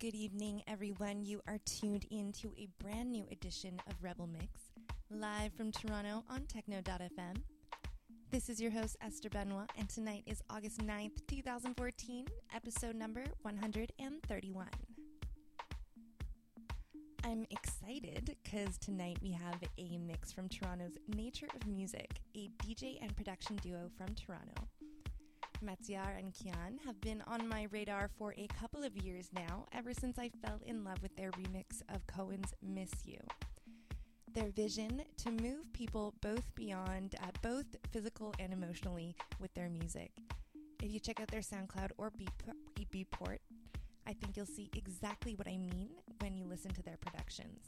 Good evening, everyone. You are tuned into a brand new edition of Rebel Mix, live from Toronto on Techno.fm. This is your host, Esther Benoit, and tonight is August 9th, 2014, episode number 131. I'm excited because tonight we have a mix from Toronto's Nature of Music, a DJ and production duo from Toronto. Maziar and Kian have been on my radar for a couple of years now, ever since I fell in love with their remix of Cohen's Miss You. Their vision to move people both beyond, uh, both physical and emotionally, with their music. If you check out their SoundCloud or Beatport, I think you'll see exactly what I mean when you listen to their productions.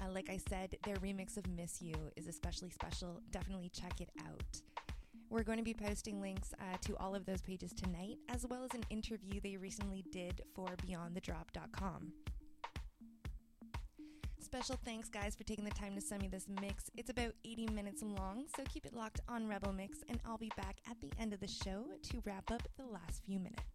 Uh, like I said, their remix of Miss You is especially special. Definitely check it out. We're going to be posting links uh, to all of those pages tonight, as well as an interview they recently did for BeyondTheDrop.com. Special thanks, guys, for taking the time to send me this mix. It's about 80 minutes long, so keep it locked on Rebel Mix, and I'll be back at the end of the show to wrap up the last few minutes.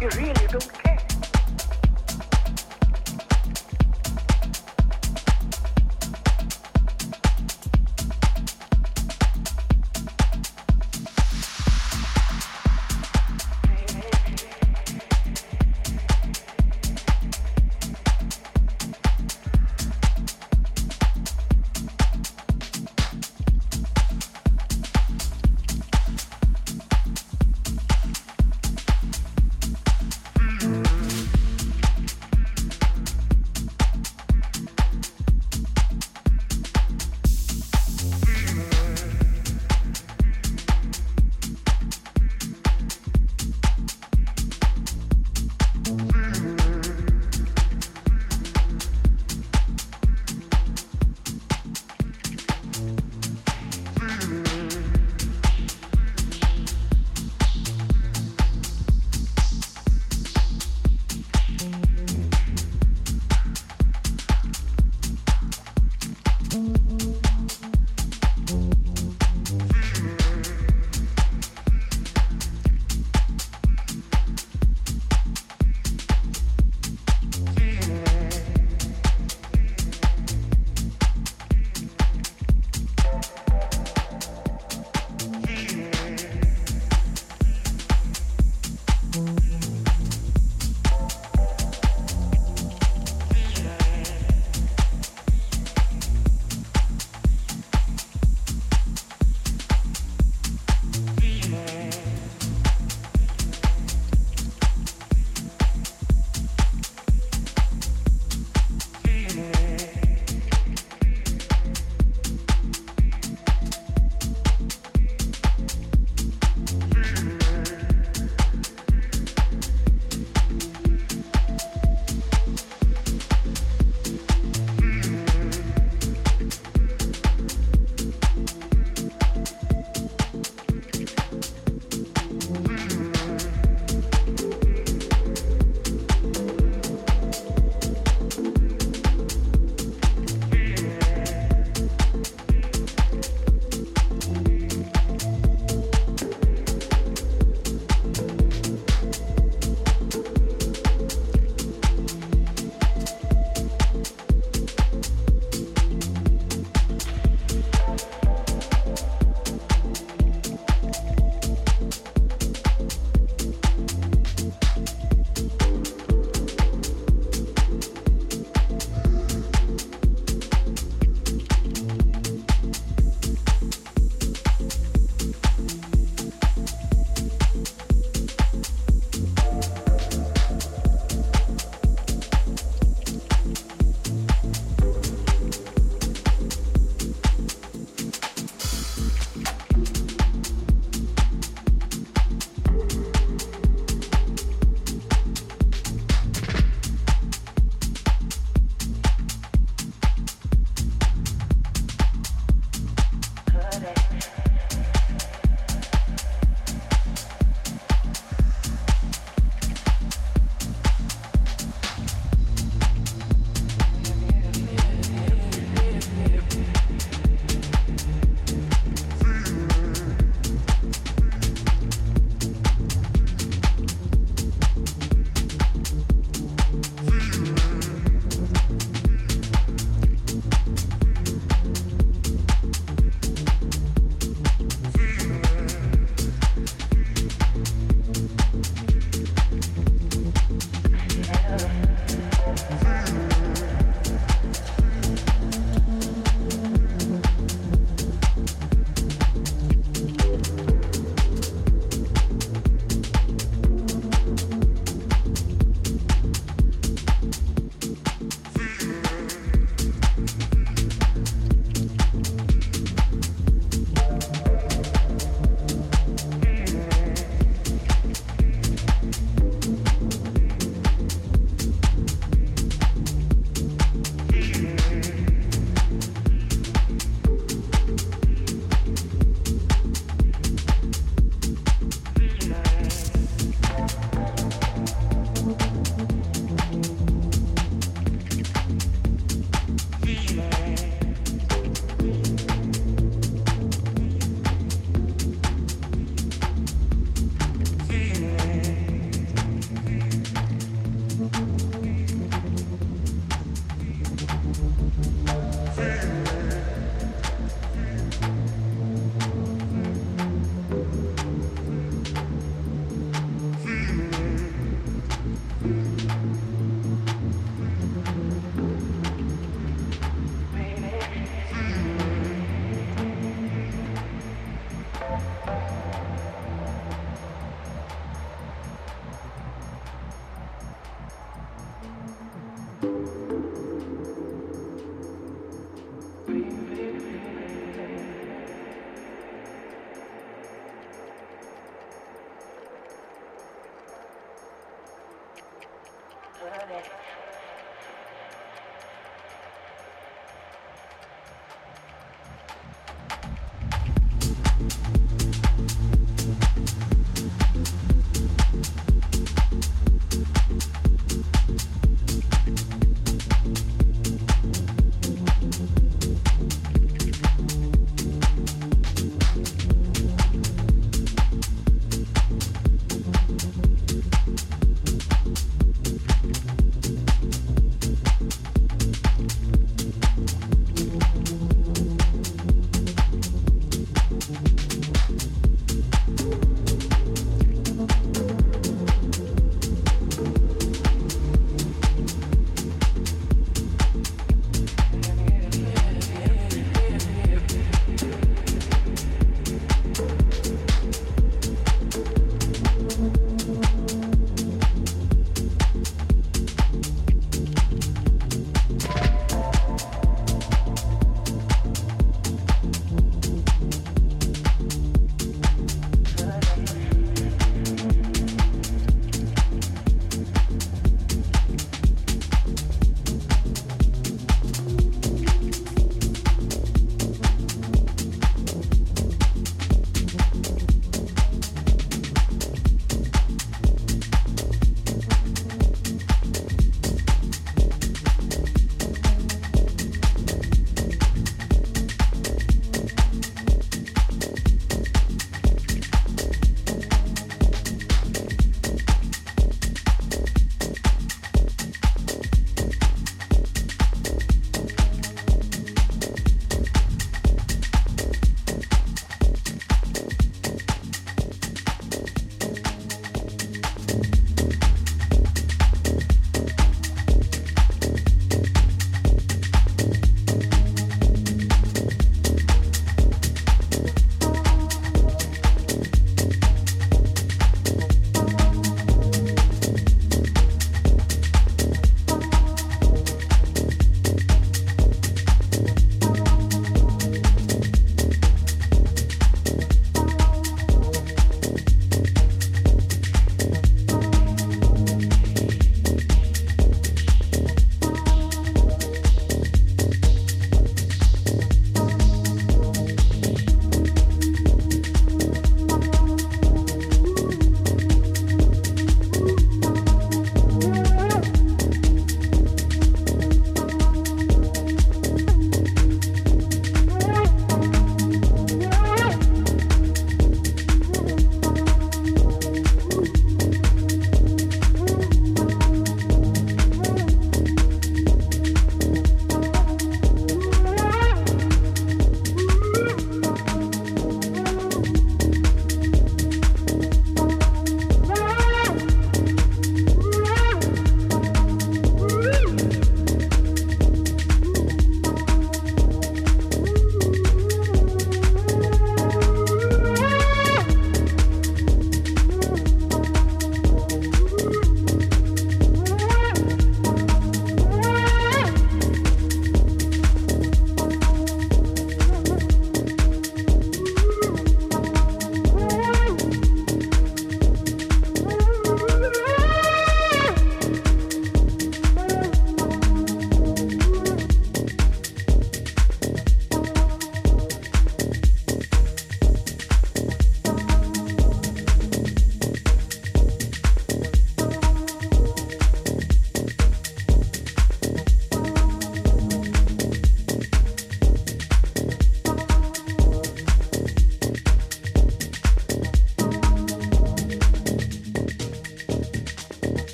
You really don't care.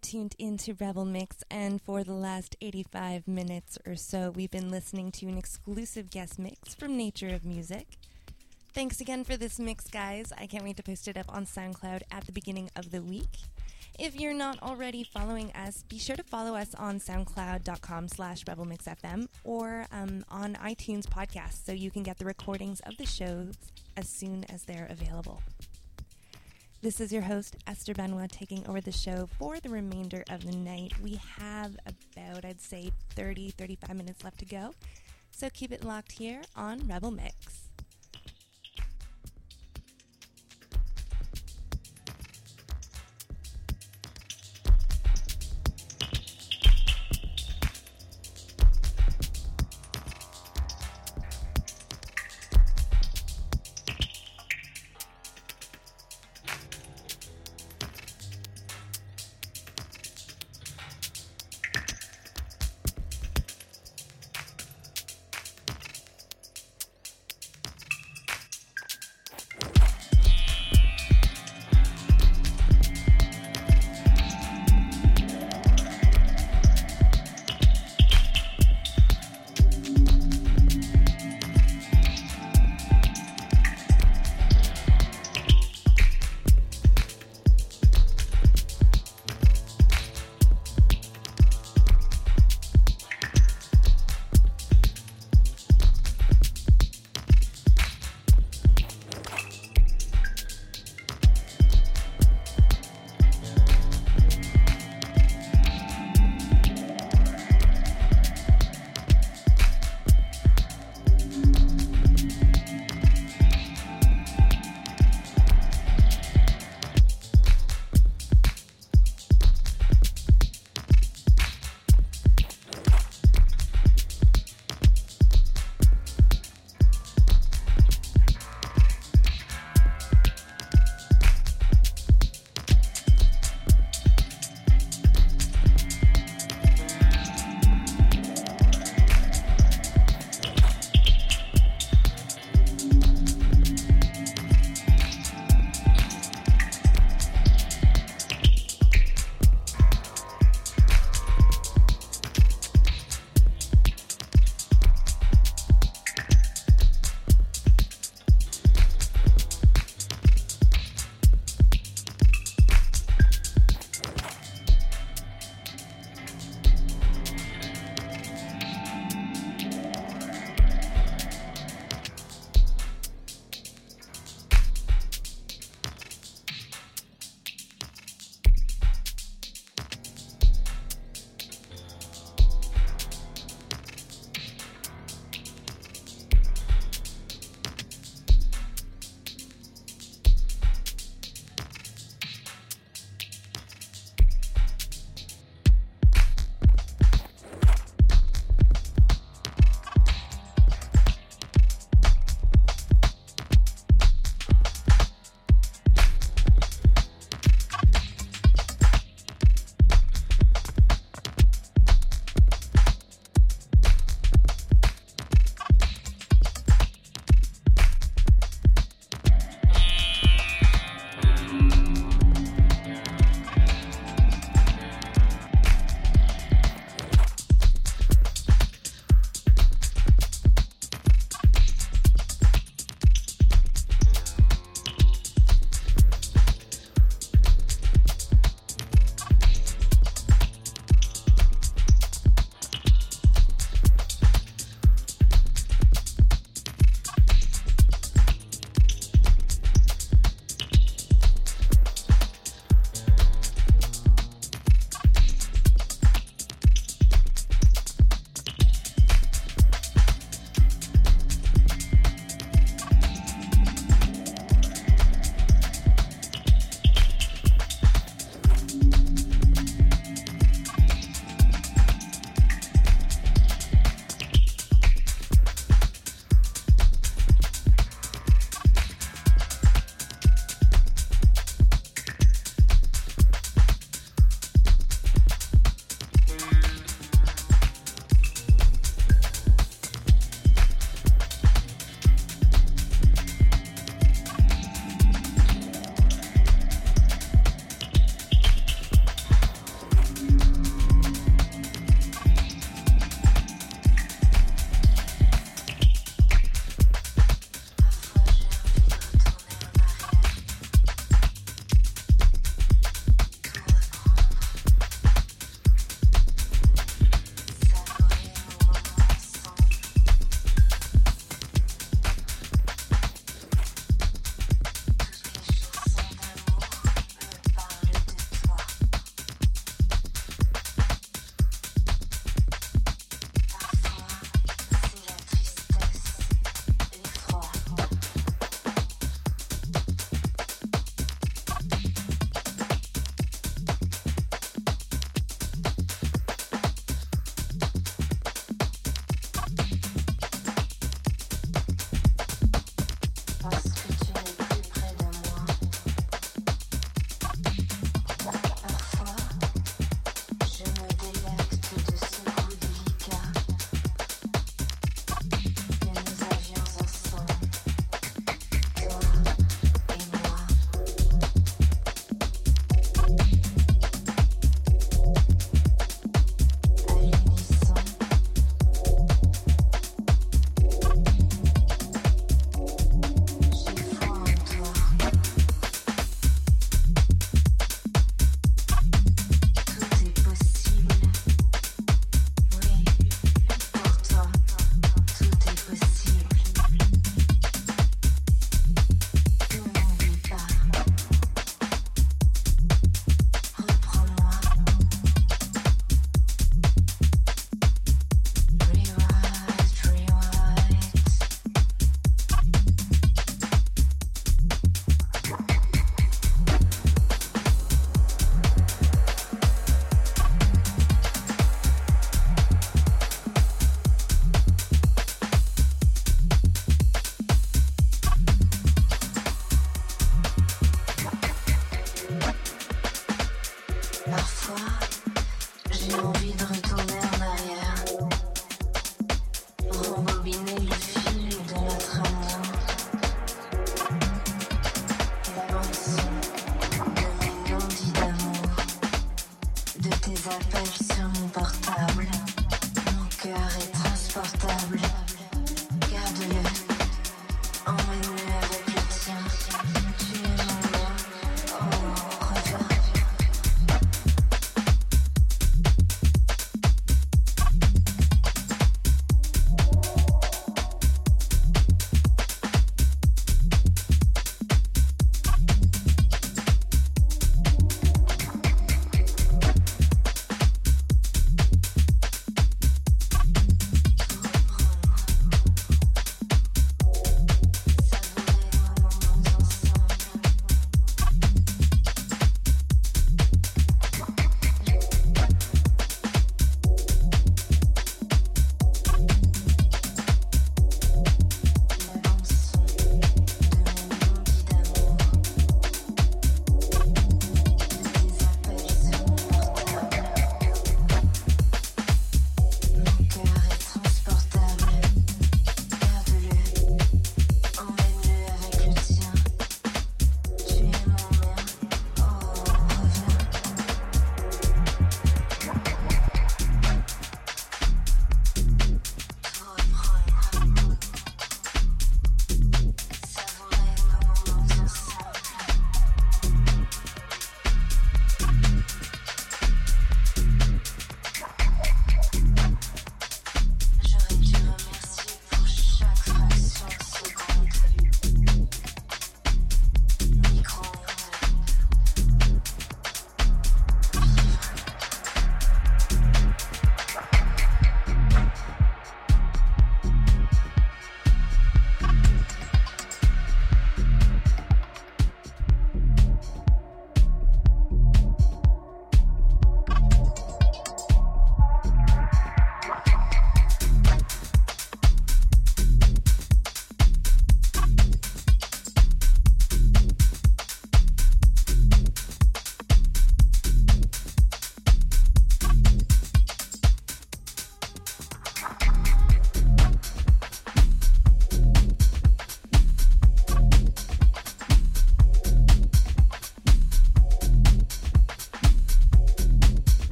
Tuned into Rebel Mix, and for the last 85 minutes or so, we've been listening to an exclusive guest mix from Nature of Music. Thanks again for this mix, guys. I can't wait to post it up on SoundCloud at the beginning of the week. If you're not already following us, be sure to follow us on soundcloud.com slash rebelmixfm or um, on iTunes podcast so you can get the recordings of the shows as soon as they're available. This is your host, Esther Benoit, taking over the show for the remainder of the night. We have about, I'd say, 30, 35 minutes left to go. So keep it locked here on Rebel Mix.